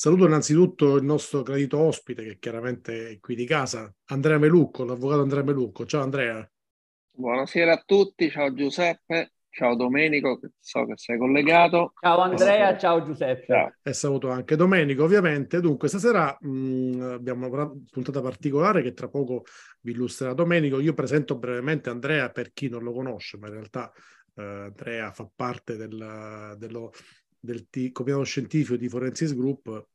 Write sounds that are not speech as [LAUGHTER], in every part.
Saluto innanzitutto il nostro gradito ospite, che chiaramente è qui di casa, Andrea Melucco, l'avvocato Andrea Melucco. Ciao Andrea. Buonasera a tutti, ciao Giuseppe, ciao Domenico, che so che sei collegato. Ciao Andrea, ciao Giuseppe. Ciao. E saluto anche Domenico, ovviamente. Dunque, stasera mh, abbiamo una puntata particolare che tra poco vi illustrerà Domenico. Io presento brevemente Andrea per chi non lo conosce, ma in realtà eh, Andrea fa parte del, dello del T- Comitato Scientifico di Forensis Group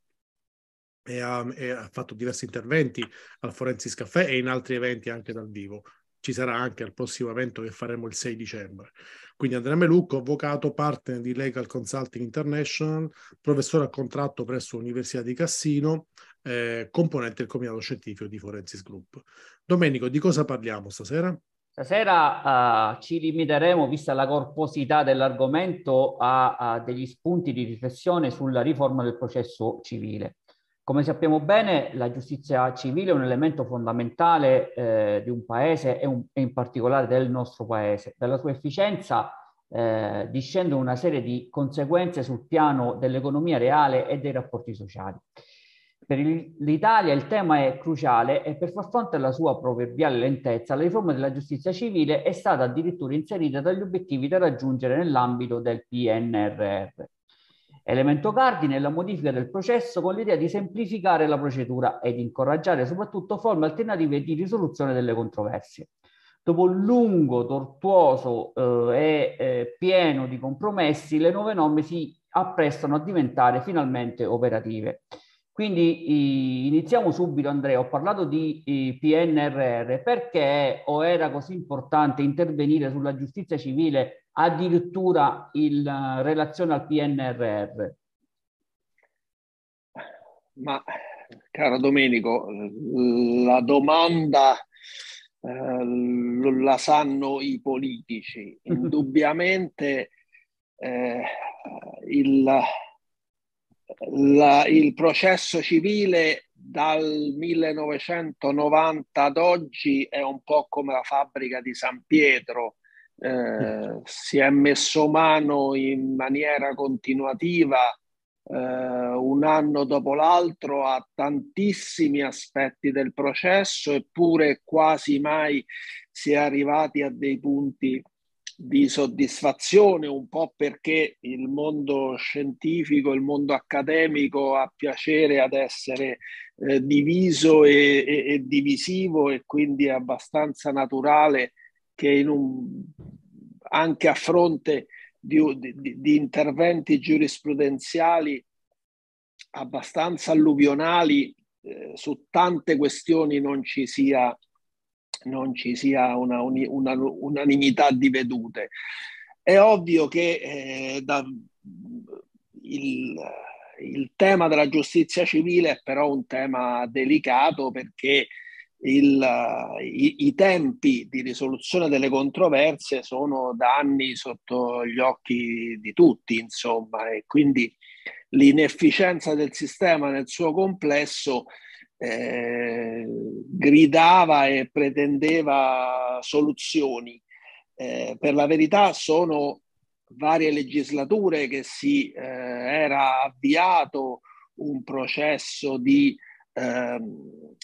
e ha, e ha, fatto diversi interventi al Forensis Caffè e in altri eventi anche dal vivo. Ci sarà anche al prossimo evento che faremo il 6 dicembre. Quindi Andrea Melucco, avvocato, partner di Legal Consulting International, professore a contratto presso l'Università di Cassino, eh, componente del Comitato Scientifico di Forensis Group. Domenico, di cosa parliamo stasera? Stasera uh, ci limiteremo, vista la corposità dell'argomento, a, a, degli spunti di riflessione sulla riforma del processo civile. Come sappiamo bene, la giustizia civile è un elemento fondamentale eh, di un paese e, un, e, in particolare del nostro paese. Dalla sua efficienza eh, discendono una serie di conseguenze sul piano dell'economia reale e dei rapporti sociali. Per l'Italia il tema è cruciale e per far fronte alla sua proverbiale lentezza, la riforma della giustizia civile è stata addirittura inserita tra gli obiettivi da raggiungere nell'ambito del PNRR. Elemento cardine è la modifica del processo con l'idea di semplificare la procedura ed incoraggiare soprattutto forme alternative di risoluzione delle controversie. Dopo un lungo, tortuoso eh, e eh, pieno di compromessi, le nuove norme si apprestano a diventare finalmente operative. Quindi iniziamo subito Andrea, ho parlato di PNRR, perché o era così importante intervenire sulla giustizia civile addirittura in relazione al PNRR? Ma caro Domenico, la domanda eh, la sanno i politici. [LAUGHS] Indubbiamente eh, il la, il processo civile dal 1990 ad oggi è un po' come la fabbrica di San Pietro, eh, si è messo mano in maniera continuativa eh, un anno dopo l'altro a tantissimi aspetti del processo, eppure quasi mai si è arrivati a dei punti di soddisfazione, un po' perché il mondo scientifico, il mondo accademico ha piacere ad essere eh, diviso e, e, e, divisivo e quindi è abbastanza naturale che un, anche a fronte di, di, di interventi giurisprudenziali abbastanza alluvionali eh, su tante questioni non ci sia non ci sia una, una, unanimità di vedute. È ovvio che eh, da, il, il, tema della giustizia civile è però un tema delicato perché il, i, i, tempi di risoluzione delle controversie sono da anni sotto gli occhi di tutti, insomma, e quindi l'inefficienza del sistema nel suo complesso eh, gridava e pretendeva soluzioni. Eh, per la verità sono varie legislature che si eh, era avviato un processo di ehm,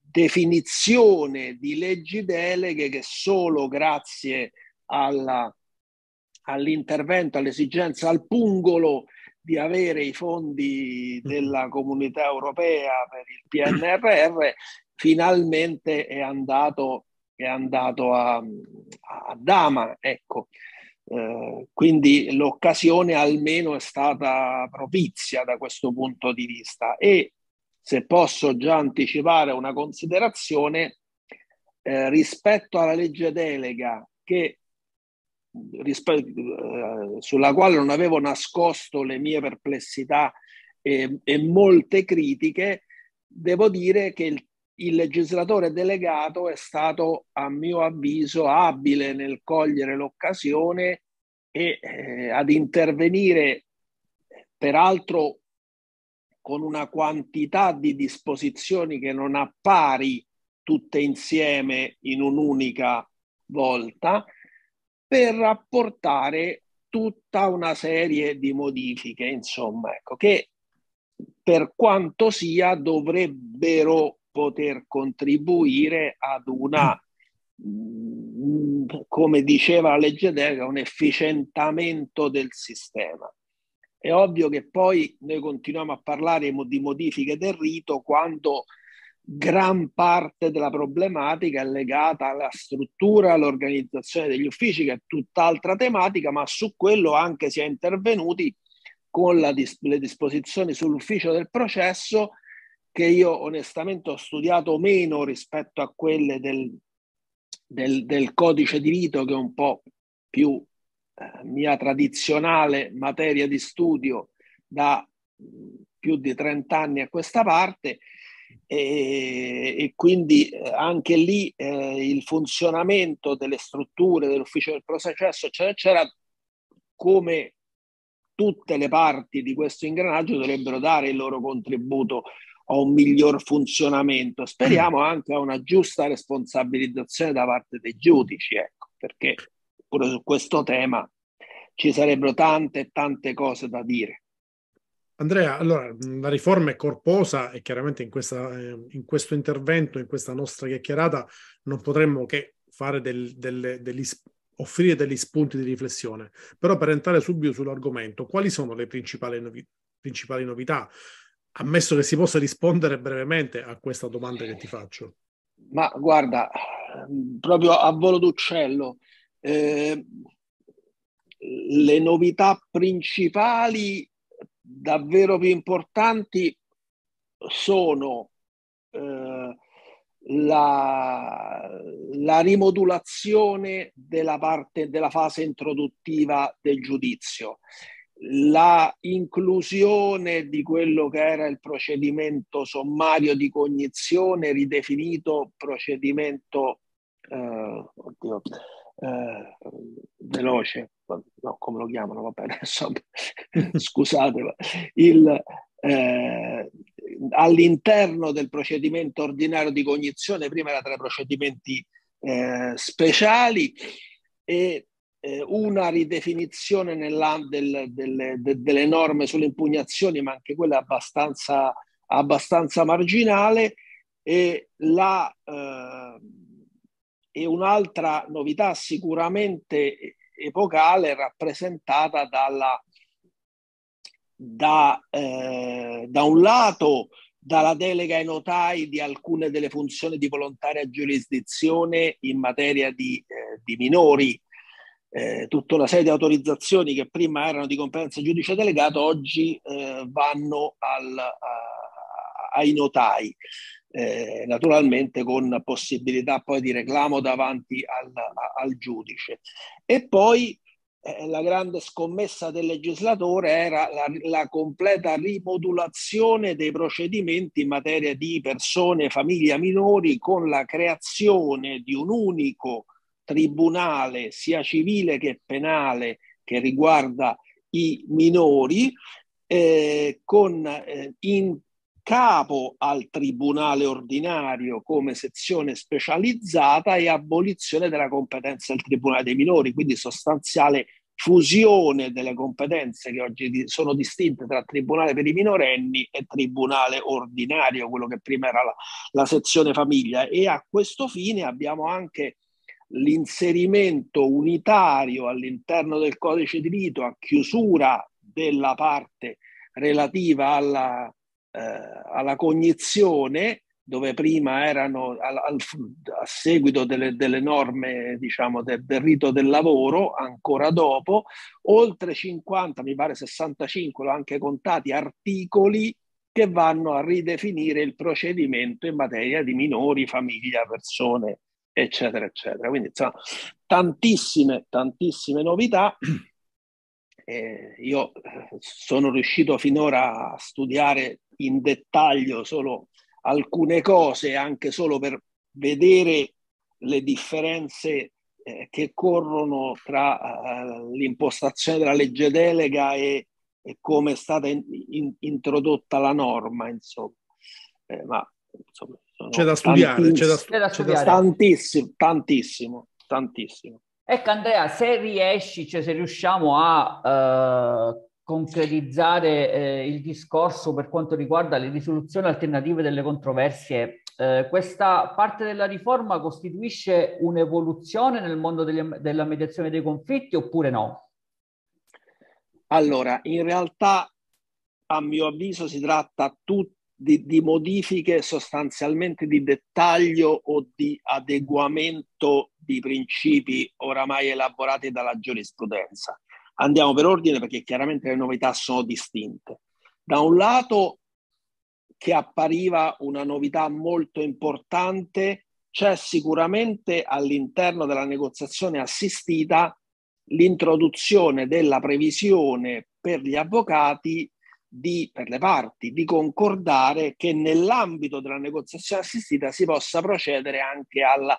definizione di leggi deleghe che solo grazie alla all'intervento, all'esigenza, al pungolo di avere i fondi della comunità europea per il PNRR, finalmente è andato, è andato a, a Dama. Ecco. Eh, quindi l'occasione almeno è stata propizia da questo punto di vista e se posso già anticipare una considerazione eh, rispetto alla legge delega che sulla quale non avevo nascosto le mie perplessità e, e molte critiche, devo dire che il, il legislatore delegato è stato, a mio avviso, abile nel cogliere l'occasione e eh, ad intervenire, peraltro con una quantità di disposizioni che non ha pari tutte insieme in un'unica volta, per apportare tutta una serie di modifiche, insomma, ecco, che per quanto sia dovrebbero poter contribuire ad una, mm, come diceva la legge delega, un efficientamento del sistema. È ovvio che poi noi continuiamo a parlare di modifiche del rito quando gran parte della problematica è legata alla struttura, all'organizzazione degli uffici, che è tutt'altra tematica, ma su quello anche si è intervenuti con dis- le disposizioni sull'ufficio del processo, che io onestamente ho studiato meno rispetto a quelle del, del, del codice di rito, che è un po' più eh, mia tradizionale materia di studio da più di 30 anni a questa parte e, e quindi eh, anche lì eh, il funzionamento delle strutture dell'ufficio del processo, eccetera, eccetera, come tutte le parti di questo ingranaggio dovrebbero dare il loro contributo a un miglior funzionamento. Speriamo anche a una giusta responsabilizzazione da parte dei giudici, ecco, perché pure su questo tema ci sarebbero tante tante cose da dire. Andrea, allora la riforma è corposa e chiaramente in, questa, eh, in questo intervento, in questa nostra chiacchierata, non potremmo che fare del, delle, degli, offrire degli spunti di riflessione. Però per entrare subito sull'argomento, quali sono le principali, novi- principali novità? Ammesso che si possa rispondere brevemente a questa domanda che ti faccio. Ma guarda, proprio a volo d'uccello, eh, le novità principali davvero più importanti sono eh, la, la, rimodulazione della parte della fase introduttiva del giudizio, la inclusione di quello che era il procedimento sommario di cognizione ridefinito procedimento eh, oddio, eh, veloce, no, come lo chiamano, va bene, [LAUGHS] scusate, il, eh, all'interno del procedimento ordinario di cognizione, prima era tra i procedimenti eh, speciali e eh, una ridefinizione del, delle, de, delle norme sulle impugnazioni, ma anche quella abbastanza, abbastanza marginale, e la eh, e un'altra novità sicuramente epocale rappresentata dalla, da, eh, da un lato dalla delega ai notai di alcune delle funzioni di volontaria giurisdizione in materia di, eh, di minori. Eh, tutta una serie di autorizzazioni che prima erano di competenza giudice delegato oggi eh, vanno al, a, ai notai eh, naturalmente con possibilità poi di reclamo davanti al, al giudice. E poi eh, la grande scommessa del legislatore era la, la, completa rimodulazione dei procedimenti in materia di persone e famiglia minori con la creazione di un unico tribunale sia civile che penale che riguarda i minori eh, con eh, in capo al tribunale ordinario come sezione specializzata e abolizione della competenza del tribunale dei minori, quindi sostanziale fusione delle competenze che oggi sono distinte tra tribunale per i minorenni e tribunale ordinario, quello che prima era la, la sezione famiglia. E a questo fine abbiamo anche l'inserimento unitario all'interno del codice di rito a chiusura della parte relativa alla, alla cognizione, dove prima erano al, al, a seguito delle, delle norme diciamo, del, del rito del lavoro, ancora dopo, oltre 50, mi pare 65, l'ho anche contati, articoli che vanno a ridefinire il procedimento in materia di minori, famiglia, persone, eccetera, eccetera. Quindi, insomma, tantissime, tantissime novità. Eh, io sono riuscito finora a studiare in dettaglio solo alcune cose, anche solo per vedere le differenze eh, che corrono tra uh, l'impostazione della legge delega e, e come è stata in, in, introdotta la norma, insomma. Eh, ma insomma, c'è da studiare, c'è da, c'è da studiare. Tantissimo, tantissimo, tantissimo. Ecco Andrea, se riesci, cioè se riusciamo a eh, concretizzare eh, il discorso per quanto riguarda le risoluzioni alternative delle controversie, eh, questa parte della riforma costituisce un'evoluzione nel mondo degli, della mediazione dei conflitti oppure no? Allora, in realtà a mio avviso si tratta tut- di, di, modifiche sostanzialmente di dettaglio o di adeguamento di principi oramai elaborati dalla giurisprudenza. Andiamo per ordine perché chiaramente le novità sono distinte. Da un lato che appariva una novità molto importante, c'è sicuramente all'interno della negoziazione assistita l'introduzione della previsione per gli avvocati di, per le parti di concordare che nell'ambito della negoziazione assistita si possa procedere anche alla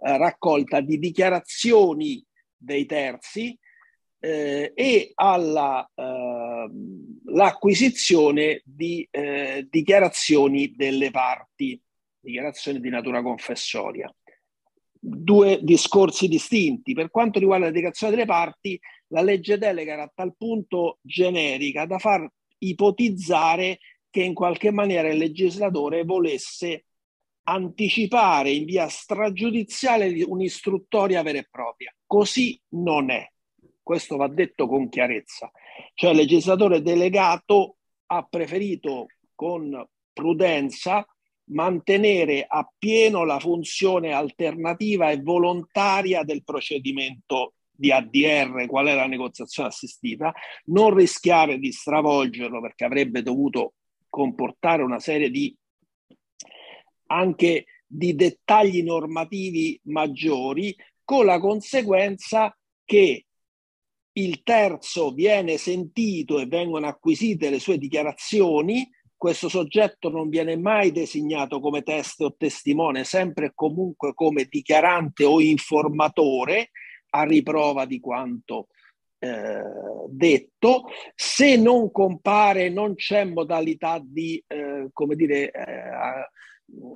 eh, raccolta di dei terzi eh, e all'acquisizione eh, di dichiarazioni delle parti, dichiarazioni di natura confessoria. Due discorsi distinti. Per quanto riguarda la dichiarazione delle parti, la legge delega era a tal punto generica da far ipotizzare che in qualche maniera il legislatore volesse anticipare in via stragiudiziale un'istruttoria vera e propria. Così non è. Questo va detto con chiarezza. Cioè il legislatore delegato ha preferito con prudenza mantenere appieno la funzione alternativa e volontaria del procedimento di ADR, qual è la negoziazione assistita, non rischiare di stravolgerlo perché avrebbe dovuto comportare una serie di anche di dettagli normativi maggiori, con la conseguenza che il terzo viene sentito e vengono acquisite le sue dichiarazioni, questo soggetto non viene mai designato come teste o testimone, sempre e comunque come dichiarante o informatore, a riprova di quanto eh, detto. Se non compare, non c'è modalità di, eh, come dire, eh,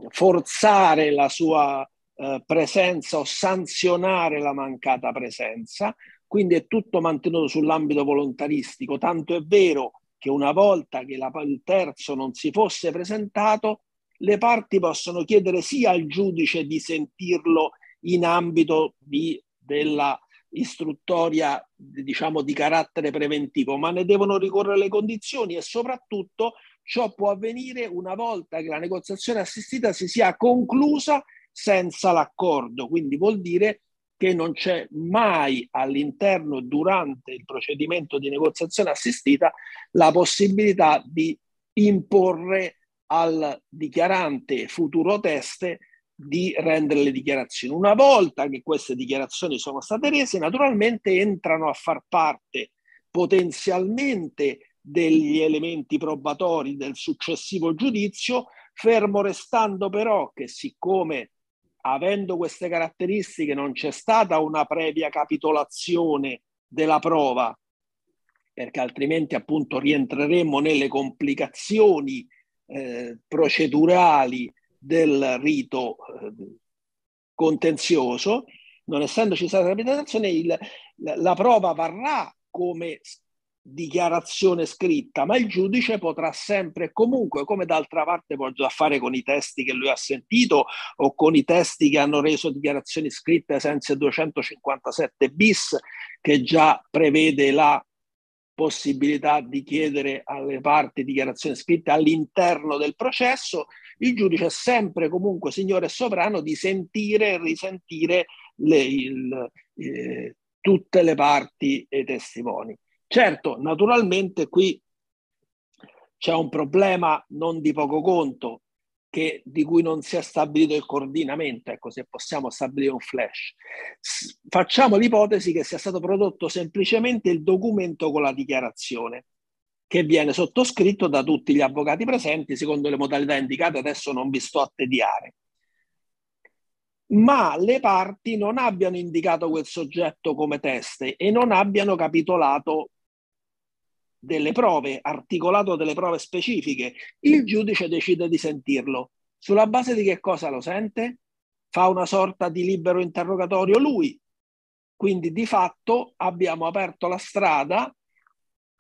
forzare la sua eh, presenza o sanzionare la mancata presenza. Quindi è tutto mantenuto sull'ambito volontaristico, tanto è vero che una volta che la, il terzo non si fosse presentato, le parti possono chiedere sia al giudice di sentirlo in ambito di della istruttoria diciamo di carattere preventivo, ma ne devono ricorrere le condizioni e soprattutto ciò può avvenire una volta che la negoziazione assistita si sia conclusa senza l'accordo, quindi vuol dire che non c'è mai all'interno durante il procedimento di negoziazione assistita la possibilità di imporre al dichiarante futuro teste di rendere le dichiarazioni. Una volta che queste dichiarazioni sono state rese, naturalmente entrano a far parte potenzialmente degli elementi probatori del successivo giudizio, fermo restando però che siccome avendo queste caratteristiche non c'è stata una previa capitolazione della prova, perché altrimenti appunto rientreremmo nelle complicazioni eh, procedurali del rito eh, contenzioso, non essendoci stata capitolazione, il, la, la prova varrà come dichiarazione scritta, ma il giudice potrà sempre e comunque, come d'altra parte può già fare con i testi che lui ha sentito o con i testi che hanno reso dichiarazioni scritte senza 257 bis, che già prevede la possibilità di chiedere alle parti dichiarazioni scritte all'interno del processo, il giudice è sempre comunque signore sovrano di sentire e risentire le, il, eh, tutte le parti e i testimoni. Certo, naturalmente qui c'è un problema non di poco conto che, di cui non si è stabilito il coordinamento, ecco se possiamo stabilire un flash. S- facciamo l'ipotesi che sia stato prodotto semplicemente il documento con la dichiarazione che viene sottoscritto da tutti gli avvocati presenti secondo le modalità indicate, adesso non vi sto a tediare ma le parti non abbiano indicato quel soggetto come teste e non abbiano capitolato delle prove, articolato delle prove specifiche, il giudice decide di sentirlo. Sulla base di che cosa lo sente? Fa una sorta di libero interrogatorio lui. Quindi di fatto abbiamo aperto la strada,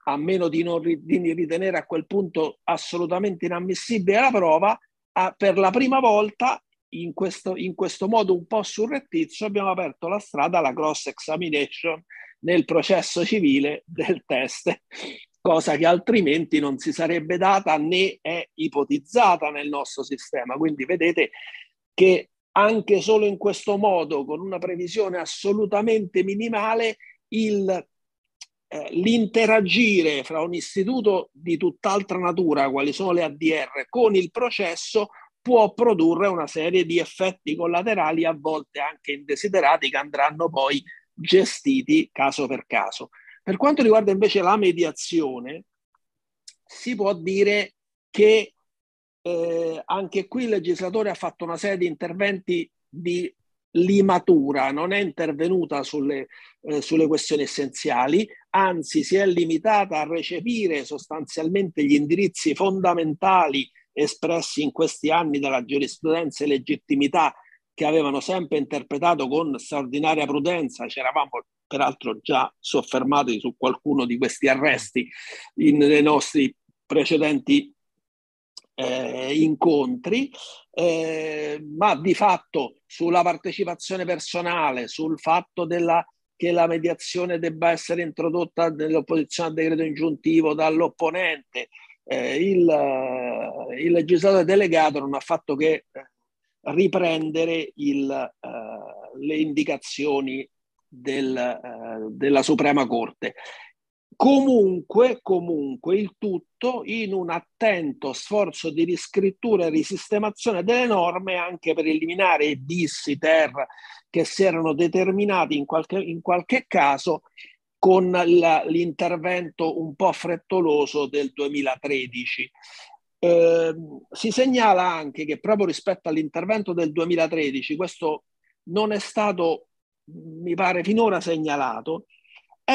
a meno di non di ritenere a quel punto assolutamente inammissibile la prova, a, per la prima volta in questo, in questo modo un po' surrettizio abbiamo aperto la strada alla cross examination nel processo civile del test cosa che altrimenti non si sarebbe data né è ipotizzata nel nostro sistema. Quindi vedete che anche solo in questo modo, con una previsione assolutamente minimale, il, eh, l'interagire fra un istituto di tutt'altra natura, quali sono le ADR, con il processo può produrre una serie di effetti collaterali, a volte anche indesiderati, che andranno poi gestiti caso per caso. Per quanto riguarda invece la mediazione, si può dire che eh, anche qui il legislatore ha fatto una serie di interventi di limatura, non è intervenuta sulle, eh, sulle questioni essenziali, anzi si è limitata a recepire sostanzialmente gli indirizzi fondamentali espressi in questi anni dalla giurisprudenza e legittimità che avevano sempre interpretato con straordinaria prudenza, c'eravamo peraltro già soffermati su qualcuno di questi arresti in, nei nostri precedenti eh, incontri, eh, ma di fatto sulla partecipazione personale, sul fatto della, che la mediazione debba essere introdotta nell'opposizione al decreto ingiuntivo dall'opponente, eh, il, il, legislatore delegato non ha fatto che eh, riprendere il, eh, le indicazioni del, eh, della Suprema Corte. Comunque, comunque, il tutto in un attento sforzo di riscrittura e risistemazione delle norme anche per eliminare i bis, i ter che si erano determinati in qualche, in qualche caso con la, l'intervento un po' frettoloso del 2013. Eh, si segnala anche che proprio rispetto all'intervento del 2013, questo non è stato mi pare finora segnalato,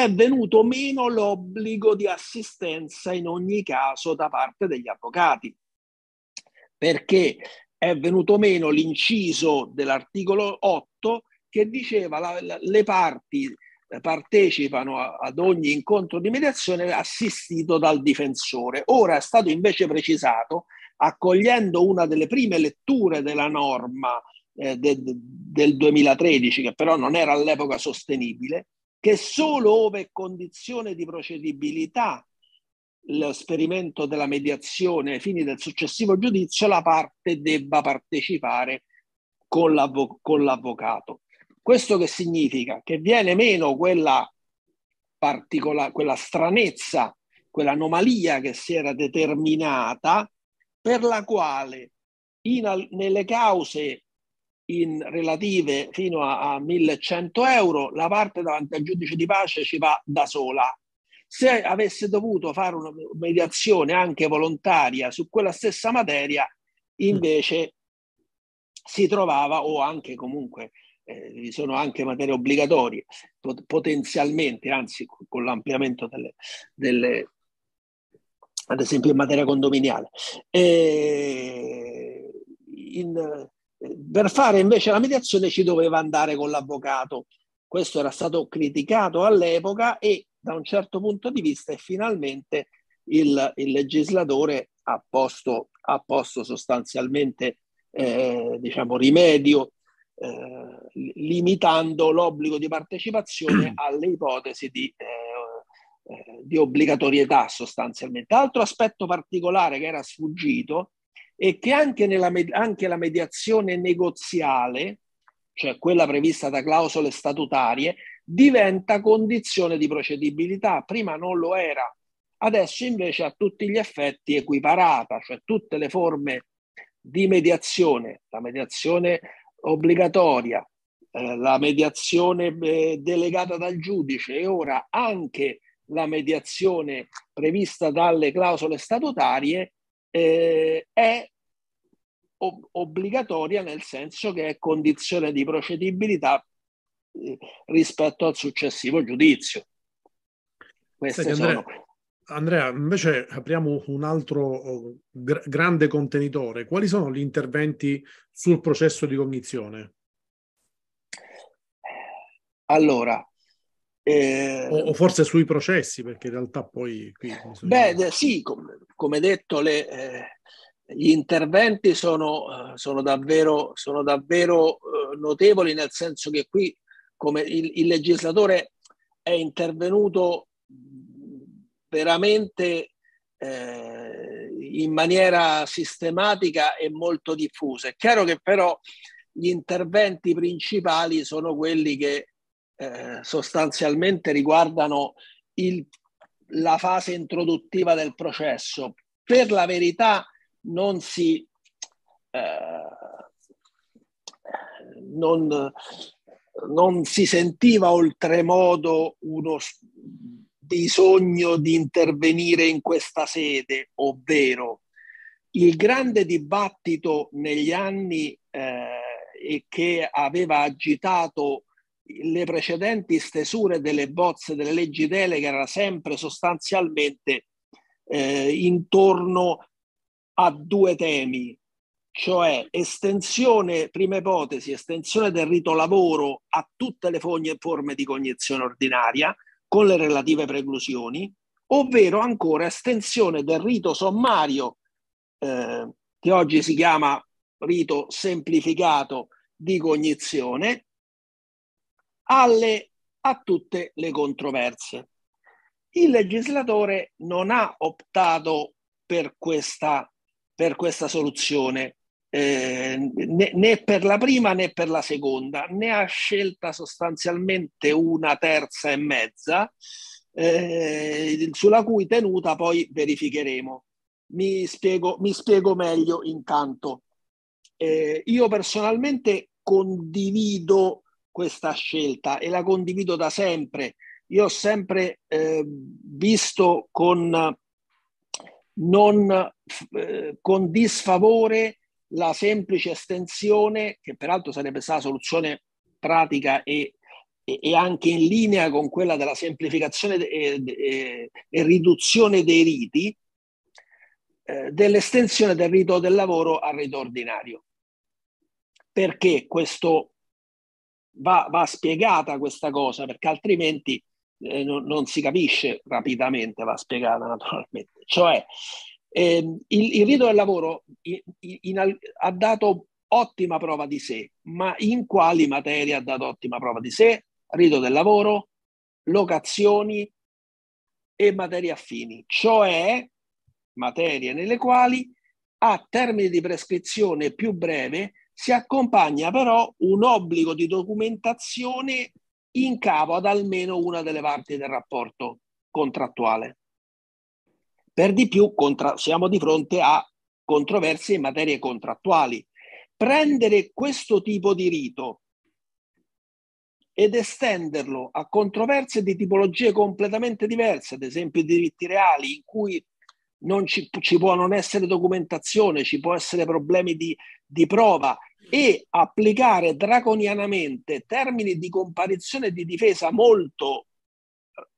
è venuto meno l'obbligo di assistenza in ogni caso da parte degli avvocati, perché è venuto meno l'inciso dell'articolo 8 che diceva la, la, le parti partecipano a, ad ogni incontro di mediazione assistito dal difensore. Ora è stato invece precisato, accogliendo una delle prime letture della norma eh, de, del 2013, che però non era all'epoca sostenibile, che solo ove condizione di procedibilità l'esperimento della mediazione ai fini del successivo giudizio la parte debba partecipare con, l'avvo- con l'avvocato. Questo che significa? Che viene meno quella, particola- quella stranezza, quell'anomalia che si era determinata per la quale in, nelle cause in relative fino a, a 1100 euro, la parte davanti al giudice di pace ci va da sola. Se avesse dovuto fare una mediazione anche volontaria su quella stessa materia, invece si trovava, o anche comunque eh, vi sono anche materie obbligatorie, pot- potenzialmente, anzi con l'ampliamento delle, delle, ad esempio in materia condominiale. E in, per fare invece la mediazione ci doveva andare con l'avvocato. Questo era stato criticato all'epoca e da un certo punto di vista finalmente il, il legislatore ha posto, ha posto sostanzialmente eh, diciamo, rimedio eh, limitando l'obbligo di partecipazione [CLEARS THROAT] alle ipotesi di, eh, eh, di obbligatorietà sostanzialmente. Altro aspetto particolare che era sfuggito è che anche, nella, anche la mediazione negoziale, cioè quella prevista da clausole statutarie, diventa condizione di procedibilità. Prima non lo era, adesso invece a tutti gli effetti equiparata, cioè tutte le forme di mediazione, la mediazione obbligatoria, eh, la mediazione eh, delegata dal giudice e ora anche la mediazione prevista dalle clausole statutarie eh, è ob- obbligatoria nel senso che è condizione di procedibilità eh, rispetto al successivo giudizio. Queste Senti, sono... Andrea, Andrea, invece apriamo un altro oh, gr- grande contenitore. Quali sono gli interventi sul processo di cognizione? Allora, eh, o, o, forse sui processi, perché in realtà poi... Qui beh, sì, come, come detto, le, eh, gli interventi sono, sono davvero, sono davvero eh, notevoli, nel senso che qui come il, il legislatore è intervenuto veramente eh, in maniera sistematica e molto diffusa. È chiaro che però gli interventi principali sono quelli che eh, sostanzialmente riguardano il, la fase introduttiva del processo. Per la verità non si, eh, non, non si sentiva oltremodo uno bisogno di intervenire in questa sede, ovvero il grande dibattito negli anni eh, e che aveva agitato le precedenti stesure delle bozze delle leggi deleghe era sempre sostanzialmente eh, intorno a due temi, cioè estensione, prima ipotesi, estensione del rito lavoro a tutte le forme di cognizione ordinaria con le relative preclusioni, ovvero ancora estensione del rito sommario, eh, che oggi si chiama rito semplificato di cognizione, alle, a tutte le controversie. Il legislatore non ha optato per questa, per questa soluzione, eh, né, né, per la prima né per la seconda, ne ha scelta sostanzialmente una terza e mezza, eh, sulla cui tenuta poi verificheremo. Mi spiego, mi spiego meglio intanto. Eh, io personalmente condivido questa scelta e la condivido da sempre. Io ho sempre eh, visto con, non, eh, con disfavore la semplice estensione, che peraltro sarebbe stata soluzione pratica e, e, e, anche in linea con quella della semplificazione e, e, e riduzione dei riti, eh, dell'estensione del rito del lavoro al rito ordinario. Perché questo va, va spiegata questa cosa, perché altrimenti eh, non, non, si capisce rapidamente, va spiegata naturalmente. Cioè, eh, il, il, rito del lavoro in, in, ha dato ottima prova di sé, ma in quali materie ha dato ottima prova di sé? Rito del lavoro, locazioni e materie affini, cioè materie nelle quali a termine di prescrizione più breve si accompagna però un obbligo di documentazione in capo ad almeno una delle parti del rapporto contrattuale. Per di più contra- siamo di fronte a controversie in materie contrattuali. Prendere questo tipo di rito ed estenderlo a controversie di tipologie completamente diverse, ad esempio i diritti reali, in cui non ci, ci, può non essere documentazione, ci può essere problemi di, di prova e applicare draconianamente termini di comparizione e di difesa molto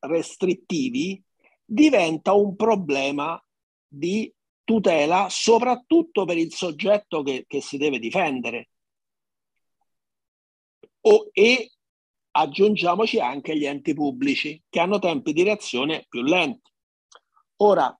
restrittivi, diventa un problema di tutela soprattutto per il soggetto che, che si deve difendere. O, e aggiungiamoci anche gli enti pubblici che hanno tempi di reazione più lenti. Ora,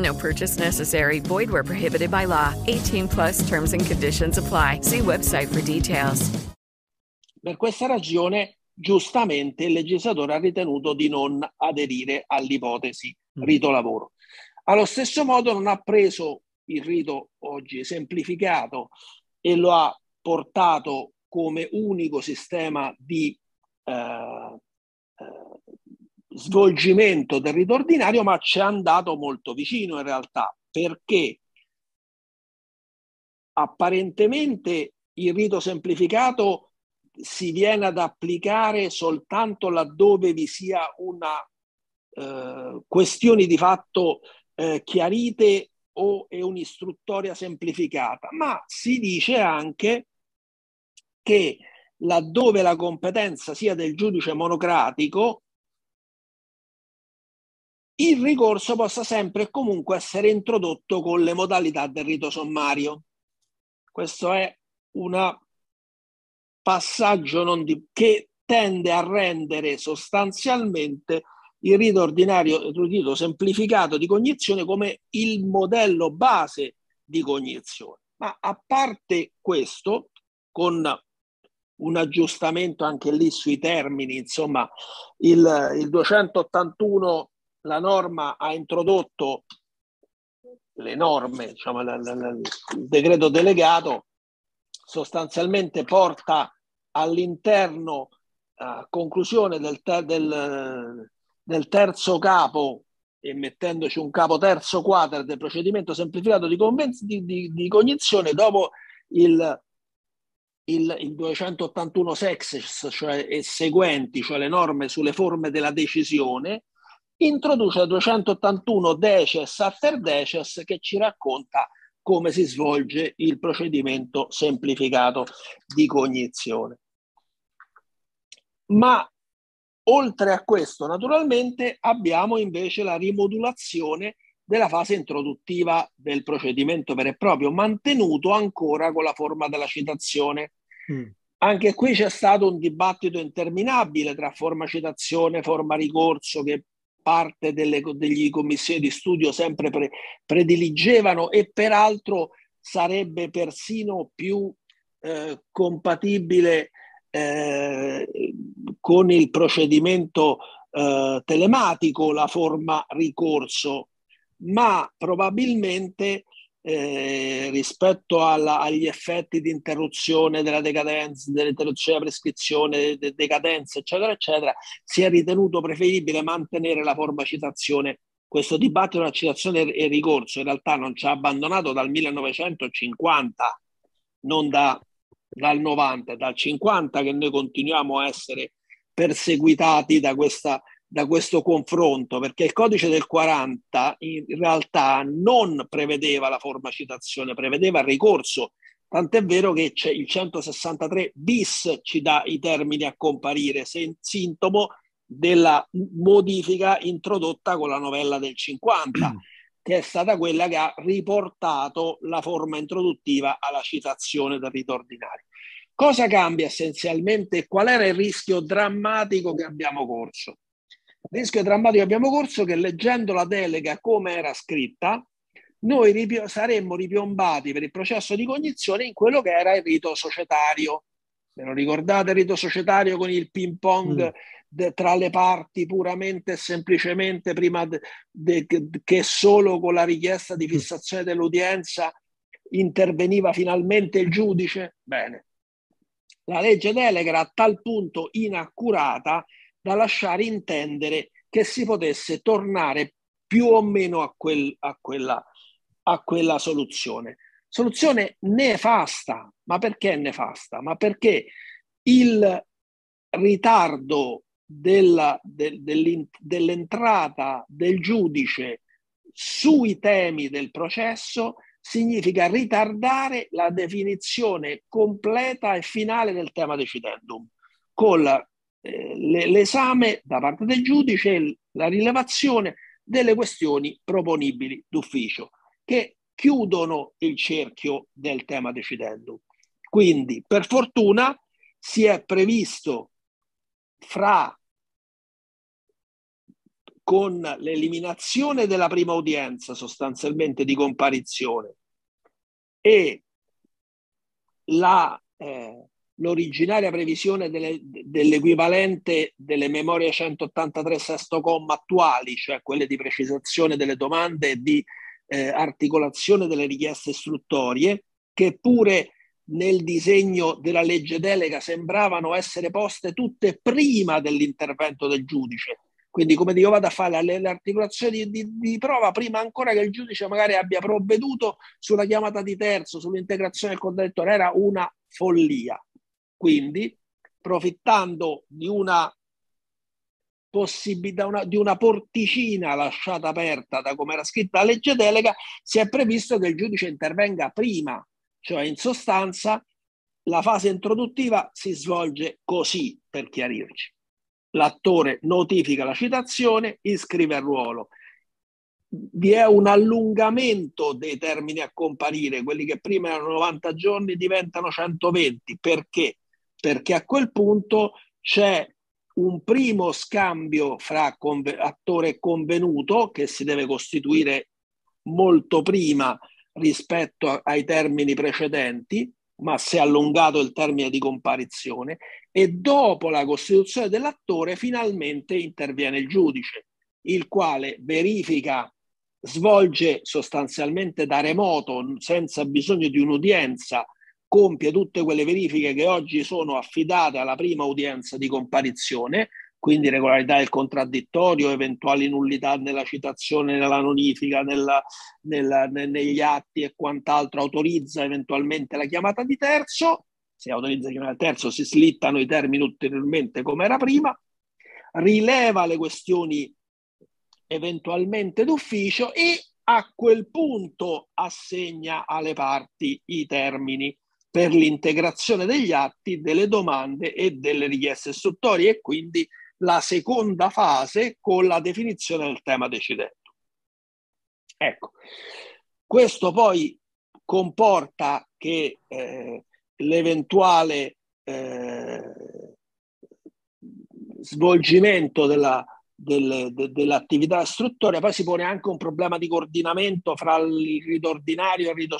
No purchase necessary. Void where prohibited by law. 18 plus terms and conditions apply. See website for details. per questa ragione, giustamente il legislatore ha ritenuto di non aderire all'ipotesi rito lavoro. Allo stesso modo non ha preso il rito oggi semplificato e lo ha portato come unico sistema di eh, eh, svolgimento del rito ordinario, ma ci è andato molto vicino in realtà, perché apparentemente il rito semplificato si viene ad applicare soltanto laddove vi sia una eh, questioni di fatto eh, chiarite o è un'istruttoria semplificata, ma si dice anche che laddove la competenza sia del giudice monocratico, il ricorso possa sempre e comunque essere introdotto con le modalità del rito sommario. Questo è un passaggio di, che tende a rendere sostanzialmente il rito ordinario, il rito semplificato di cognizione come il modello base di cognizione. Ma a parte questo, con un aggiustamento anche lì sui termini, insomma, il, il 281 la norma ha introdotto le norme, diciamo, la, la, la, il decreto delegato sostanzialmente porta all'interno, a conclusione del, ter- del, del, terzo capo e mettendoci un capo terzo quadro del procedimento semplificato di, convenz- di, di, di cognizione dopo il, il, il 281 sexes cioè, e seguenti, cioè le norme sulle forme della decisione, introduce il 281 deces after deces che ci racconta come si svolge il procedimento semplificato di cognizione. Ma oltre a questo, naturalmente, abbiamo invece la rimodulazione della fase introduttiva del procedimento vero e proprio, mantenuto ancora con la forma della citazione. Mm. Anche qui c'è stato un dibattito interminabile tra forma citazione, forma ricorso, che parte delle degli commissioni di studio sempre pre, prediligevano e peraltro sarebbe persino più eh, compatibile eh, con il procedimento eh, telematico la forma ricorso, ma probabilmente eh, rispetto alla, agli effetti di interruzione della decadenza, dell'interruzione della prescrizione, de, decadenza, eccetera, eccetera, si è ritenuto preferibile mantenere la forma citazione. Questo dibattito della citazione e ricorso in realtà non ci ha abbandonato dal 1950, non da, dal 90, dal 50 che noi continuiamo a essere perseguitati da questa da questo confronto, perché il codice del 40 in realtà non prevedeva la forma citazione, prevedeva il ricorso, tant'è vero che c'è il 163 bis ci dà i termini a comparire, sintomo della modifica introdotta con la novella del 50, [CLEARS THROAT] che è stata quella che ha riportato la forma introduttiva alla citazione del rito ordinario. Cosa cambia essenzialmente? Qual era il rischio drammatico che abbiamo corso? Rischio drammatico abbiamo corso che leggendo la delega come era scritta, noi ripio- saremmo ripiombati per il processo di cognizione in quello che era il rito societario. Se non ricordate il rito societario con il ping pong mm. de- tra le parti puramente e semplicemente prima de- de- che solo con la richiesta di fissazione dell'udienza interveniva finalmente il giudice? Bene. La legge delega era a tal punto inaccurata da lasciare intendere che si potesse tornare più o meno a, quel, a, quella, a quella soluzione. Soluzione nefasta, ma perché nefasta? Ma perché il ritardo della, de, dell'entrata del giudice sui temi del processo significa ritardare la definizione completa e finale del tema decidendum, con eh, l'esame da parte del giudice e la rilevazione delle questioni proponibili d'ufficio, che chiudono il cerchio del tema decidendum. Quindi, per fortuna, si è previsto fra con l'eliminazione della prima udienza sostanzialmente di comparizione e la, eh, l'originaria previsione delle, dell'equivalente delle memorie 183 sesto comma attuali, cioè quelle di precisazione delle domande e di eh, articolazione delle richieste istruttorie, che pure nel disegno della legge delega sembravano essere poste tutte prima dell'intervento del giudice, quindi, come dico, vado a fare le, le articolazioni di, di, di, prova prima ancora che il giudice magari abbia provveduto sulla chiamata di terzo, sull'integrazione del contraddittorio. Era una follia. Quindi, profittando di una possibilità, una, di una porticina lasciata aperta da come era scritta la legge delega, si è previsto che il giudice intervenga prima, cioè in sostanza la fase introduttiva si svolge così, per chiarirci l'attore notifica la citazione, iscrive al ruolo. Vi è un allungamento dei termini a comparire, quelli che prima erano 90 giorni diventano 120. Perché? Perché a quel punto c'è un primo scambio fra conve- attore convenuto che si deve costituire molto prima rispetto a- ai termini precedenti, ma si è allungato il termine di comparizione e dopo la costituzione dell'attore finalmente interviene il giudice, il quale verifica, svolge sostanzialmente da remoto, senza bisogno di un'udienza, compie tutte quelle verifiche che oggi sono affidate alla prima udienza di comparizione, quindi regolarità del contraddittorio, eventuali nullità nella citazione, nella notifica, nella, nella, negli atti e quant'altro, autorizza eventualmente la chiamata di terzo, se autorizza la chiamata di terzo si slittano i termini ulteriormente come era prima, rileva le questioni eventualmente d'ufficio e a quel punto assegna alle parti i termini per l'integrazione degli atti, delle domande e delle richieste istruttorie e quindi la seconda fase con la definizione del tema decidendo. Ecco, questo poi comporta che eh, l'eventuale eh, svolgimento della, del, de, dell'attività istruttoria poi si pone anche un problema di coordinamento fra il rito ordinario e il rito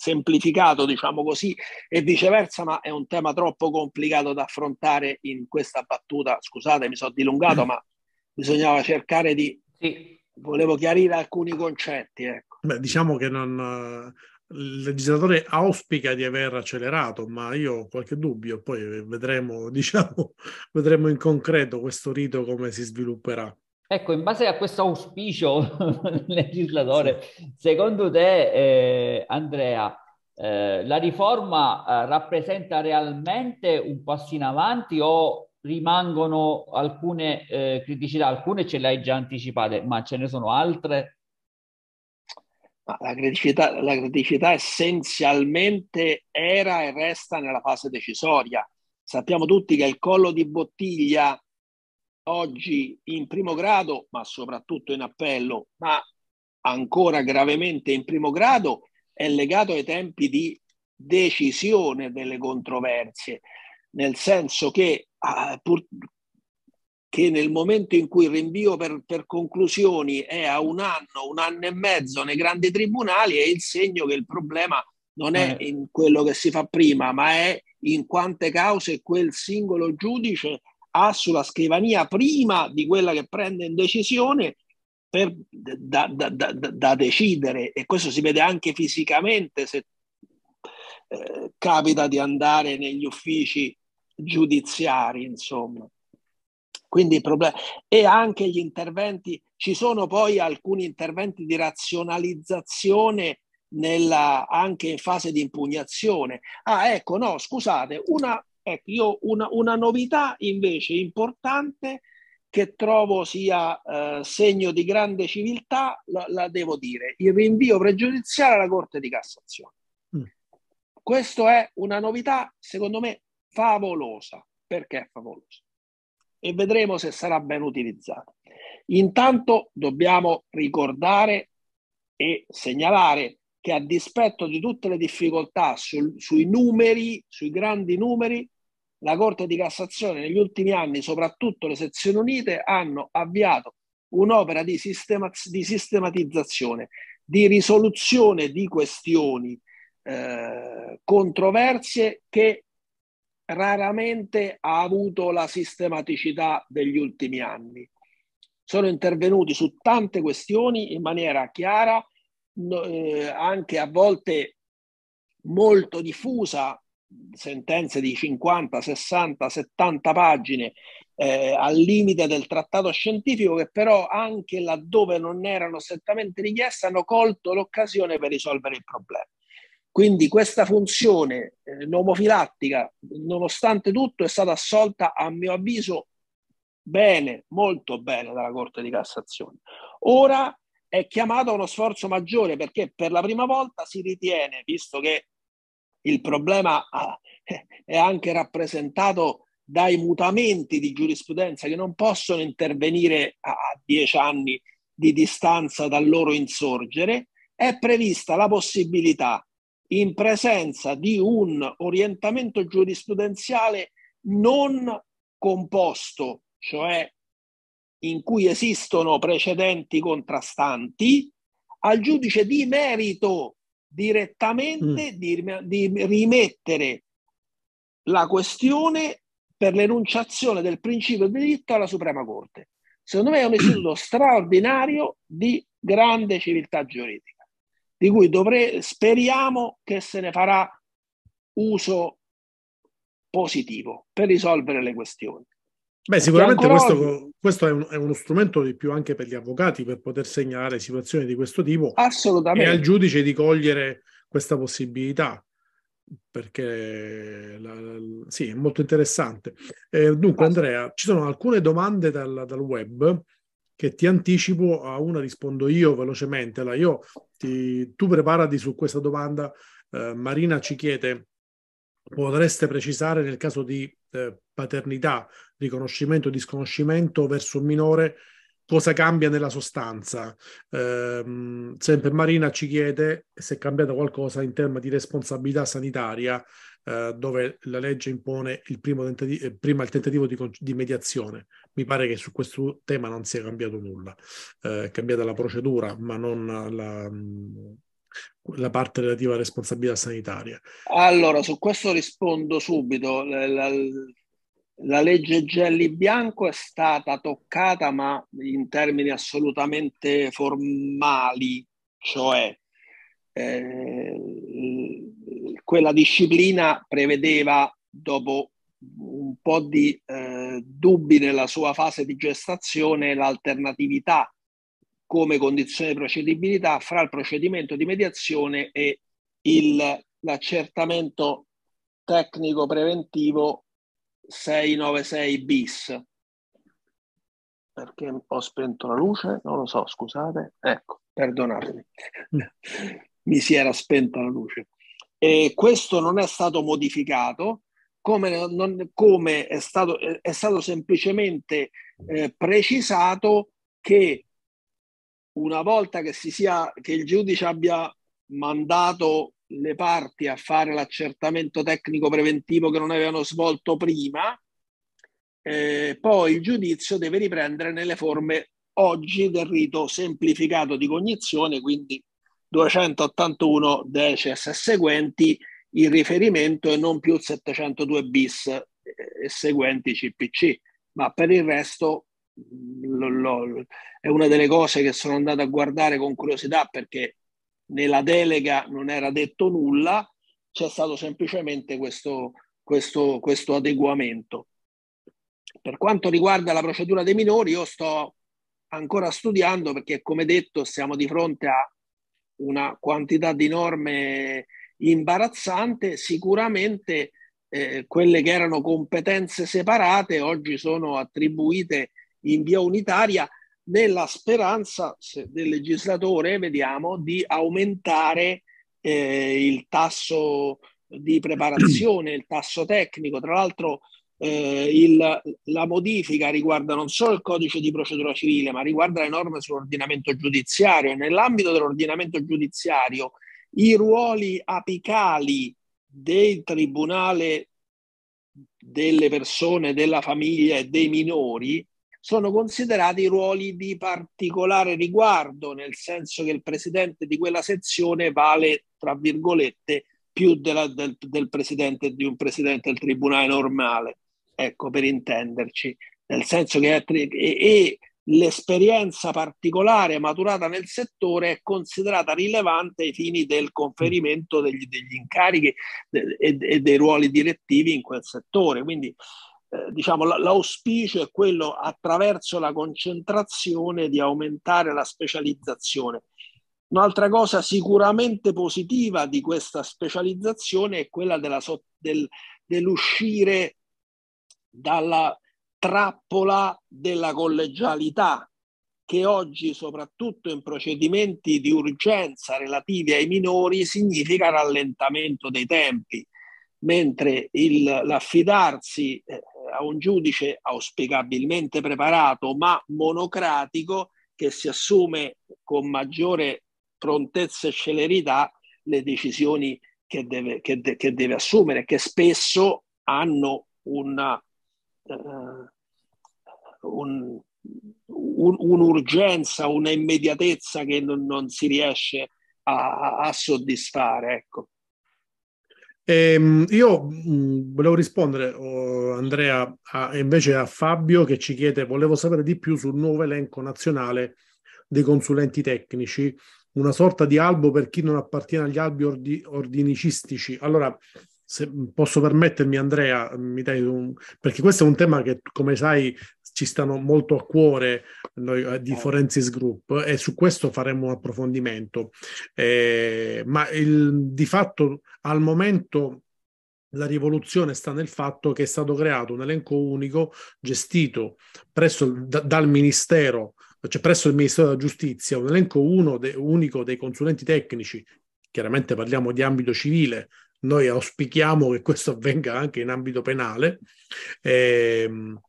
semplificato, diciamo così, e viceversa, ma è un tema troppo complicato da affrontare in questa battuta. Scusate, mi sono dilungato, [CLEARS THROAT] ma bisognava cercare di... Sì. Volevo chiarire alcuni concetti. Ecco. Beh, diciamo che non, il legislatore auspica di aver accelerato, ma io ho qualche dubbio, poi vedremo, [LAUGHS] diciamo, vedremo in concreto questo rito come si svilupperà. Ecco, in base a questo auspicio [LAUGHS] legislatore, secondo te, eh, Andrea, eh, la riforma eh, rappresenta realmente un passo in avanti o rimangono alcune eh, criticità? Alcune ce le hai già anticipate, ma ce ne sono altre? La criticità, la criticità essenzialmente era e resta nella fase decisoria. Sappiamo tutti che il collo di bottiglia oggi in primo grado, ma soprattutto in appello, ma ancora gravemente in primo grado, è legato ai tempi di decisione delle controversie, nel senso che, ah, pur, che nel momento in cui il rinvio per, per, conclusioni è a un anno, un anno e mezzo nei grandi tribunali, è il segno che il problema non è eh. in quello che si fa prima, ma è in quante cause quel singolo giudice ha sulla scrivania prima di quella che prende in decisione per, da, da, da, da, decidere e questo si vede anche fisicamente se eh, capita di andare negli uffici giudiziari, insomma. Quindi il problema e anche gli interventi, ci sono poi alcuni interventi di razionalizzazione nella, anche in fase di impugnazione. Ah, ecco, no, scusate, una Ecco, io una, una novità invece importante che trovo sia eh, segno di grande civiltà, la, la, devo dire, il rinvio pregiudiziale alla Corte di Cassazione. Mm. Questo è una novità, secondo me, favolosa. Perché è favolosa? E vedremo se sarà ben utilizzata. Intanto dobbiamo ricordare e segnalare che a dispetto di tutte le difficoltà sul, sui numeri, sui grandi numeri, la Corte di Cassazione negli ultimi anni, soprattutto le sezioni unite, hanno avviato un'opera di, sistema, di sistematizzazione, di risoluzione di questioni eh, controversie che raramente ha avuto la sistematicità degli ultimi anni. Sono intervenuti su tante questioni in maniera chiara, eh, anche a volte molto diffusa, sentenze di 50, 60, 70 pagine eh, al limite del trattato scientifico che però anche laddove non erano strettamente richieste hanno colto l'occasione per risolvere il problema. Quindi questa funzione eh, nomofilattica, nonostante tutto, è stata assolta a mio avviso bene, molto bene dalla Corte di Cassazione. Ora è chiamato a uno sforzo maggiore perché per la prima volta si ritiene, visto che il problema ah, è anche rappresentato dai mutamenti di giurisprudenza che non possono intervenire a dieci anni di distanza dal loro insorgere, è prevista la possibilità, in presenza di un orientamento giurisprudenziale non composto, cioè in cui esistono precedenti contrastanti, al giudice di merito direttamente mm. di, di rimettere la questione per l'enunciazione del principio di diritto alla Suprema Corte. Secondo me è un istituto [CLEARS THROAT] straordinario di grande civiltà giuridica, di cui dovre- speriamo che se ne farà uso positivo per risolvere le questioni. Beh, sicuramente questo, oggi... questo è, un, è, uno strumento di più anche per gli avvocati per poter segnalare situazioni di questo tipo. Assolutamente. E al giudice di cogliere questa possibilità, perché la, la, sì, è molto interessante. Eh, dunque, Andrea, ci sono alcune domande dal, dal, web che ti anticipo, a una rispondo io velocemente. Allora, io ti, tu preparati su questa domanda. Eh, Marina ci chiede potreste precisare nel caso di eh, paternità, riconoscimento o disconoscimento verso un minore cosa cambia nella sostanza. Eh, sempre Marina ci chiede se è cambiato qualcosa in termini di responsabilità sanitaria, eh, dove la legge impone il primo tentativo, eh, prima il tentativo di, di, mediazione. Mi pare che su questo tema non sia cambiato nulla. Eh, è cambiata la procedura, ma non la, la parte relativa alla responsabilità sanitaria. Allora, su questo rispondo subito. La, la, la legge Gelli Bianco è stata toccata, ma in termini assolutamente formali, cioè eh, quella disciplina prevedeva, dopo un po' di eh, dubbi nella sua fase di gestazione, l'alternatività come condizione di procedibilità fra il procedimento di mediazione e il, l'accertamento tecnico preventivo 696 bis. Perché ho spento la luce? Non lo so, scusate. Ecco, perdonatemi. [LAUGHS] Mi si era spenta la luce. E questo non è stato modificato, come, non, come è, stato, è, stato, semplicemente eh, precisato che una volta che, si sia, che il giudice abbia mandato le parti a fare l'accertamento tecnico preventivo che non avevano svolto prima, eh, poi il giudizio deve riprendere nelle forme oggi del rito semplificato di cognizione, quindi 281 deces e seguenti, il riferimento e non più 702 bis e seguenti CPC, ma per il resto lo, lo, è una delle cose che sono andato a guardare con curiosità perché nella delega non era detto nulla, c'è stato semplicemente questo, questo, questo adeguamento. Per quanto riguarda la procedura dei minori, io sto ancora studiando perché, come detto, siamo di fronte a una quantità di norme imbarazzante. Sicuramente eh, quelle che erano competenze separate oggi sono attribuite in via unitaria nella speranza del legislatore, vediamo, di aumentare eh, il tasso di preparazione, il tasso tecnico. Tra l'altro eh, il, la modifica riguarda non solo il codice di procedura civile, ma riguarda le norme sull'ordinamento giudiziario. Nell'ambito dell'ordinamento giudiziario i ruoli apicali del tribunale delle persone, della famiglia e dei minori sono considerati ruoli di particolare riguardo, nel senso che il presidente di quella sezione vale, tra virgolette, più della, del, del presidente di un presidente del tribunale normale. Ecco, per intenderci, nel senso che è, e, e l'esperienza particolare maturata nel settore è considerata rilevante ai fini del conferimento degli, degli incarichi e, e, dei ruoli direttivi in quel settore. Quindi eh, diciamo l'auspicio è quello attraverso la concentrazione di aumentare la specializzazione. Un'altra cosa sicuramente positiva di questa specializzazione è quella della, del, dell'uscire dalla trappola della collegialità che oggi, soprattutto in procedimenti di urgenza relativi ai minori, significa rallentamento dei tempi, mentre il, l'affidarsi eh, a un giudice auspicabilmente preparato ma monocratico che si assume con maggiore prontezza e celerità le decisioni che deve, che de, che deve assumere, che spesso hanno una uh, un, un, un'urgenza, una immediatezza che non, non si riesce a, a soddisfare. Ecco. Eh, io mh, volevo rispondere, oh, Andrea, a, invece a Fabio che ci chiede, volevo sapere di più sul nuovo elenco nazionale dei consulenti tecnici, una sorta di albo per chi non appartiene agli albi ordi, ordinicistici. Allora, se posso permettermi, Andrea, mi dai un... perché questo è un tema che, come sai, ci stanno molto a cuore noi eh, di Forensis Group e su questo faremo un approfondimento. Eh, ma il, di fatto al momento la rivoluzione sta nel fatto che è stato creato un elenco unico gestito presso, da, dal Ministero, cioè presso il Ministero della Giustizia, un elenco uno de, unico dei consulenti tecnici. Chiaramente parliamo di ambito civile, noi auspichiamo che questo avvenga anche in ambito penale, ehm,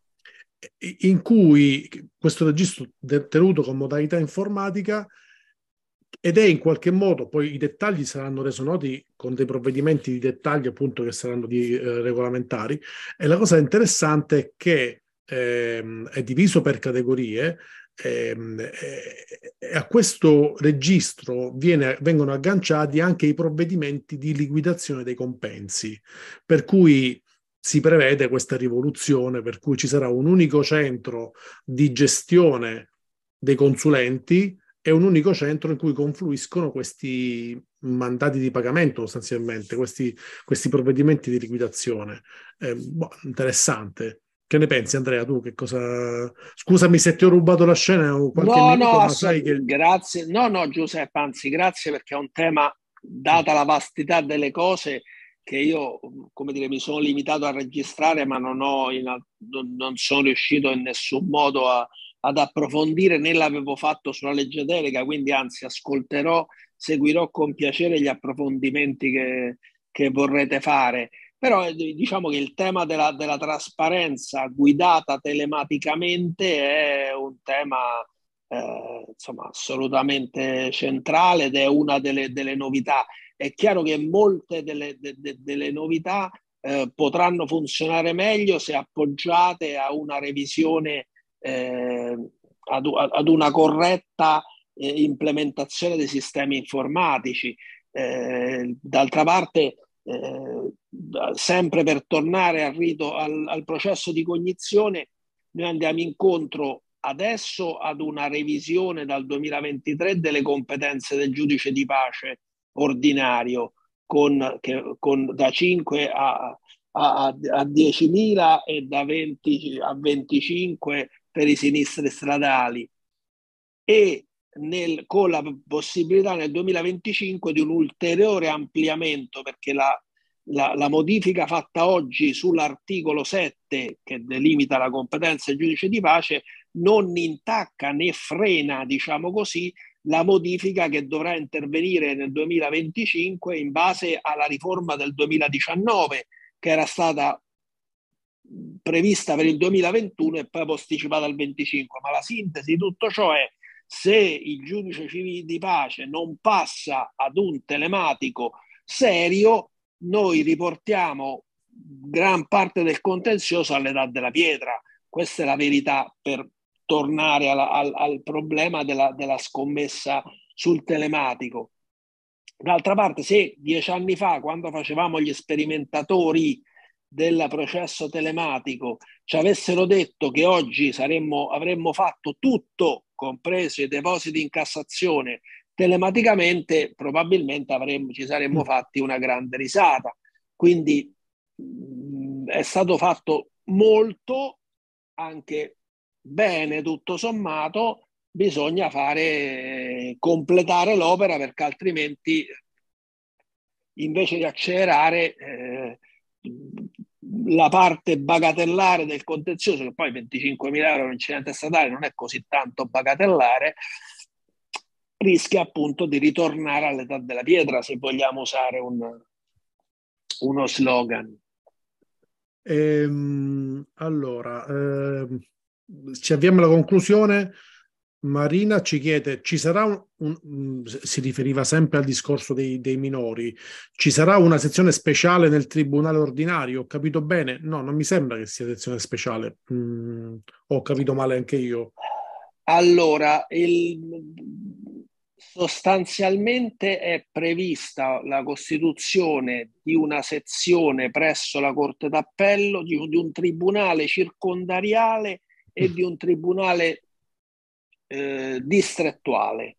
in cui questo registro è tenuto con modalità informatica ed è in qualche modo, poi i dettagli saranno resi noti con dei provvedimenti di dettaglio appunto che saranno di, eh, regolamentari. E la cosa interessante è che ehm, è diviso per categorie ehm, e a questo registro viene, vengono agganciati anche i provvedimenti di liquidazione dei compensi, per cui si prevede questa rivoluzione per cui ci sarà un unico centro di gestione dei consulenti e un unico centro in cui confluiscono questi mandati di pagamento sostanzialmente, questi, questi provvedimenti di liquidazione. Eh, boh, interessante. Che ne pensi Andrea? Tu che cosa... Scusami se ti ho rubato la scena o qualche no, minuto, no, ma sai che... Grazie. No, no, Giuseppe, anzi grazie perché è un tema, data la vastità delle cose, che io, come dire, mi sono limitato a registrare, ma non, ho in, non sono riuscito in nessun modo a, ad approfondire né l'avevo fatto sulla legge delega, quindi anzi ascolterò, seguirò con piacere gli approfondimenti che, che vorrete fare. Però eh, diciamo che il tema della, della trasparenza guidata telematicamente è un tema eh, insomma, assolutamente centrale ed è una delle, delle novità. È chiaro che molte delle, de, de, delle novità eh, potranno funzionare meglio se appoggiate a una revisione, eh, ad, ad, una corretta eh, implementazione dei sistemi informatici. Eh, d'altra parte, eh, sempre per tornare al, rito, al, al processo di cognizione, noi andiamo incontro adesso ad una revisione dal 2023 delle competenze del giudice di pace ordinario con, che, con da 5 a, a, a 10.000 e da 20 a 25 per i sinistri stradali. E nel, con la possibilità nel 2025 di un ulteriore ampliamento perché la, la, la, modifica fatta oggi sull'articolo 7 che delimita la competenza del giudice di pace non intacca né frena, diciamo così, la modifica che dovrà intervenire nel 2025 in base alla riforma del 2019 che era stata prevista per il 2021 e poi posticipata al 25. Ma la sintesi di tutto ciò è se il giudice civile di pace non passa ad un telematico serio, noi riportiamo gran parte del contenzioso all'età della pietra. Questa è la verità per tornare al, al, al problema della, della scommessa sul telematico. D'altra parte, se dieci anni fa, quando facevamo gli sperimentatori del processo telematico, ci avessero detto che oggi saremmo, avremmo fatto tutto, compreso i depositi in Cassazione, telematicamente, probabilmente avremmo, ci saremmo mm. fatti una grande risata. Quindi mh, mm, è stato fatto molto, anche bene tutto sommato, bisogna fare completare l'opera perché altrimenti invece di accelerare eh, la parte bagatellare del contenzioso, che poi 25.000 euro in incidente statale non è così tanto bagatellare, rischia appunto di ritornare all'età della pietra, se vogliamo usare un, uno slogan. Ehm, allora, ehm, ci avviamo alla conclusione. Marina ci chiede, ci sarà un, un, si riferiva sempre al discorso dei, dei, minori, ci sarà una sezione speciale nel tribunale ordinario? Ho capito bene? No, non mi sembra che sia sezione speciale. Mm, ho capito male anche io. Allora, il, sostanzialmente è prevista la costituzione di una sezione presso la Corte d'Appello, di, di un tribunale circondariale e di un tribunale eh, distrettuale.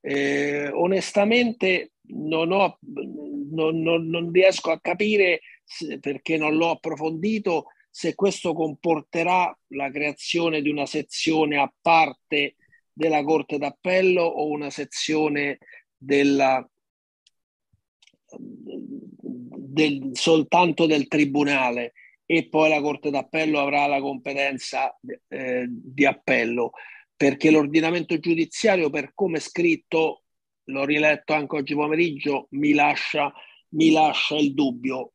Eh, onestamente non, ho, non, non, non, riesco a capire se, perché non l'ho approfondito se questo comporterà la creazione di una sezione a parte della Corte d'Appello o una sezione della, del, soltanto del Tribunale e poi la Corte d'Appello avrà la competenza eh, di appello perché l'ordinamento giudiziario, per come è scritto, l'ho riletto anche oggi pomeriggio, mi lascia, mi lascia il dubbio.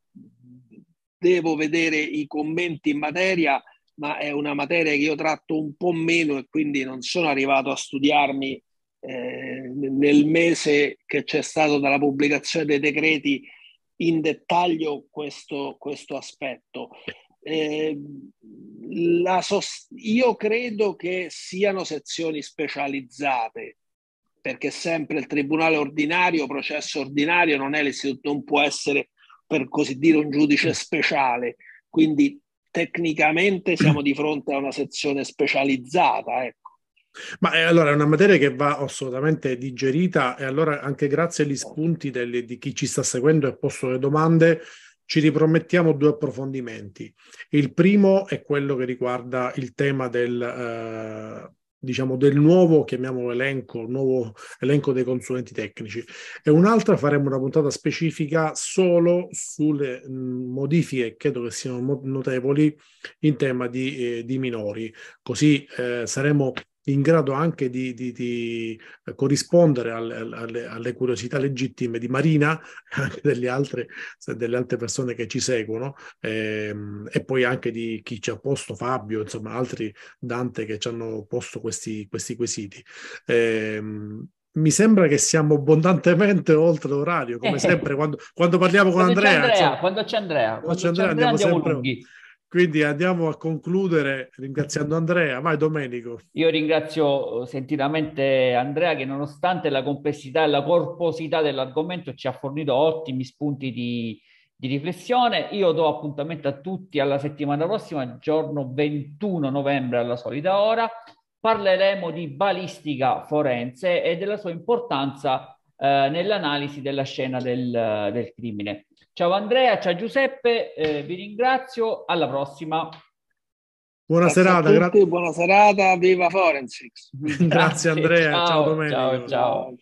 Devo vedere i commenti in materia, ma è una materia che io tratto un po' meno e quindi non sono arrivato a studiarmi eh, nel mese che c'è stato dalla pubblicazione dei decreti in dettaglio questo, questo aspetto. Eh, sost- io credo che siano sezioni specializzate perché sempre il tribunale ordinario, processo ordinario, non è l'istituto, non può essere per così dire un giudice speciale, quindi tecnicamente siamo di fronte a una sezione specializzata. Ecco. Ma eh, allora è una materia che va assolutamente digerita e allora anche grazie agli spunti delle, di chi ci sta seguendo e ha posto le domande ci ripromettiamo due approfondimenti. Il primo è quello che riguarda il tema del, eh, diciamo, del nuovo, chiamiamolo elenco, nuovo elenco dei consulenti tecnici. E un'altra faremo una puntata specifica solo sulle mh, modifiche, credo che siano notevoli, in tema di, eh, di minori. Così eh, saremo in grado anche di, di, di corrispondere alle, alle, alle, curiosità legittime di Marina e anche delle altre, delle altre persone che ci seguono ehm, e poi anche di chi ci ha posto, Fabio, insomma altri Dante che ci hanno posto questi, questi quesiti. Ehm, mi sembra che siamo abbondantemente oltre l'orario, come eh. sempre quando, quando, parliamo con quando Andrea. C'è Andrea quando c'è Andrea, quando c'è Andrea, Andrea andiamo, andiamo sempre... Quindi andiamo a concludere ringraziando Andrea. Vai Domenico. Io ringrazio sentitamente Andrea che nonostante la complessità e la corposità dell'argomento ci ha fornito ottimi spunti di, di riflessione. Io do appuntamento a tutti alla settimana prossima, giorno 21 novembre alla solita ora. Parleremo di balistica forense e della sua importanza eh, nell'analisi della scena del, del crimine. Ciao Andrea, ciao Giuseppe, eh, vi ringrazio, alla prossima. Buona grazie serata, grazie. Buona serata, viva Forensics. grazie, [LAUGHS] grazie Andrea, ciao, ciao Domenico. ciao. ciao.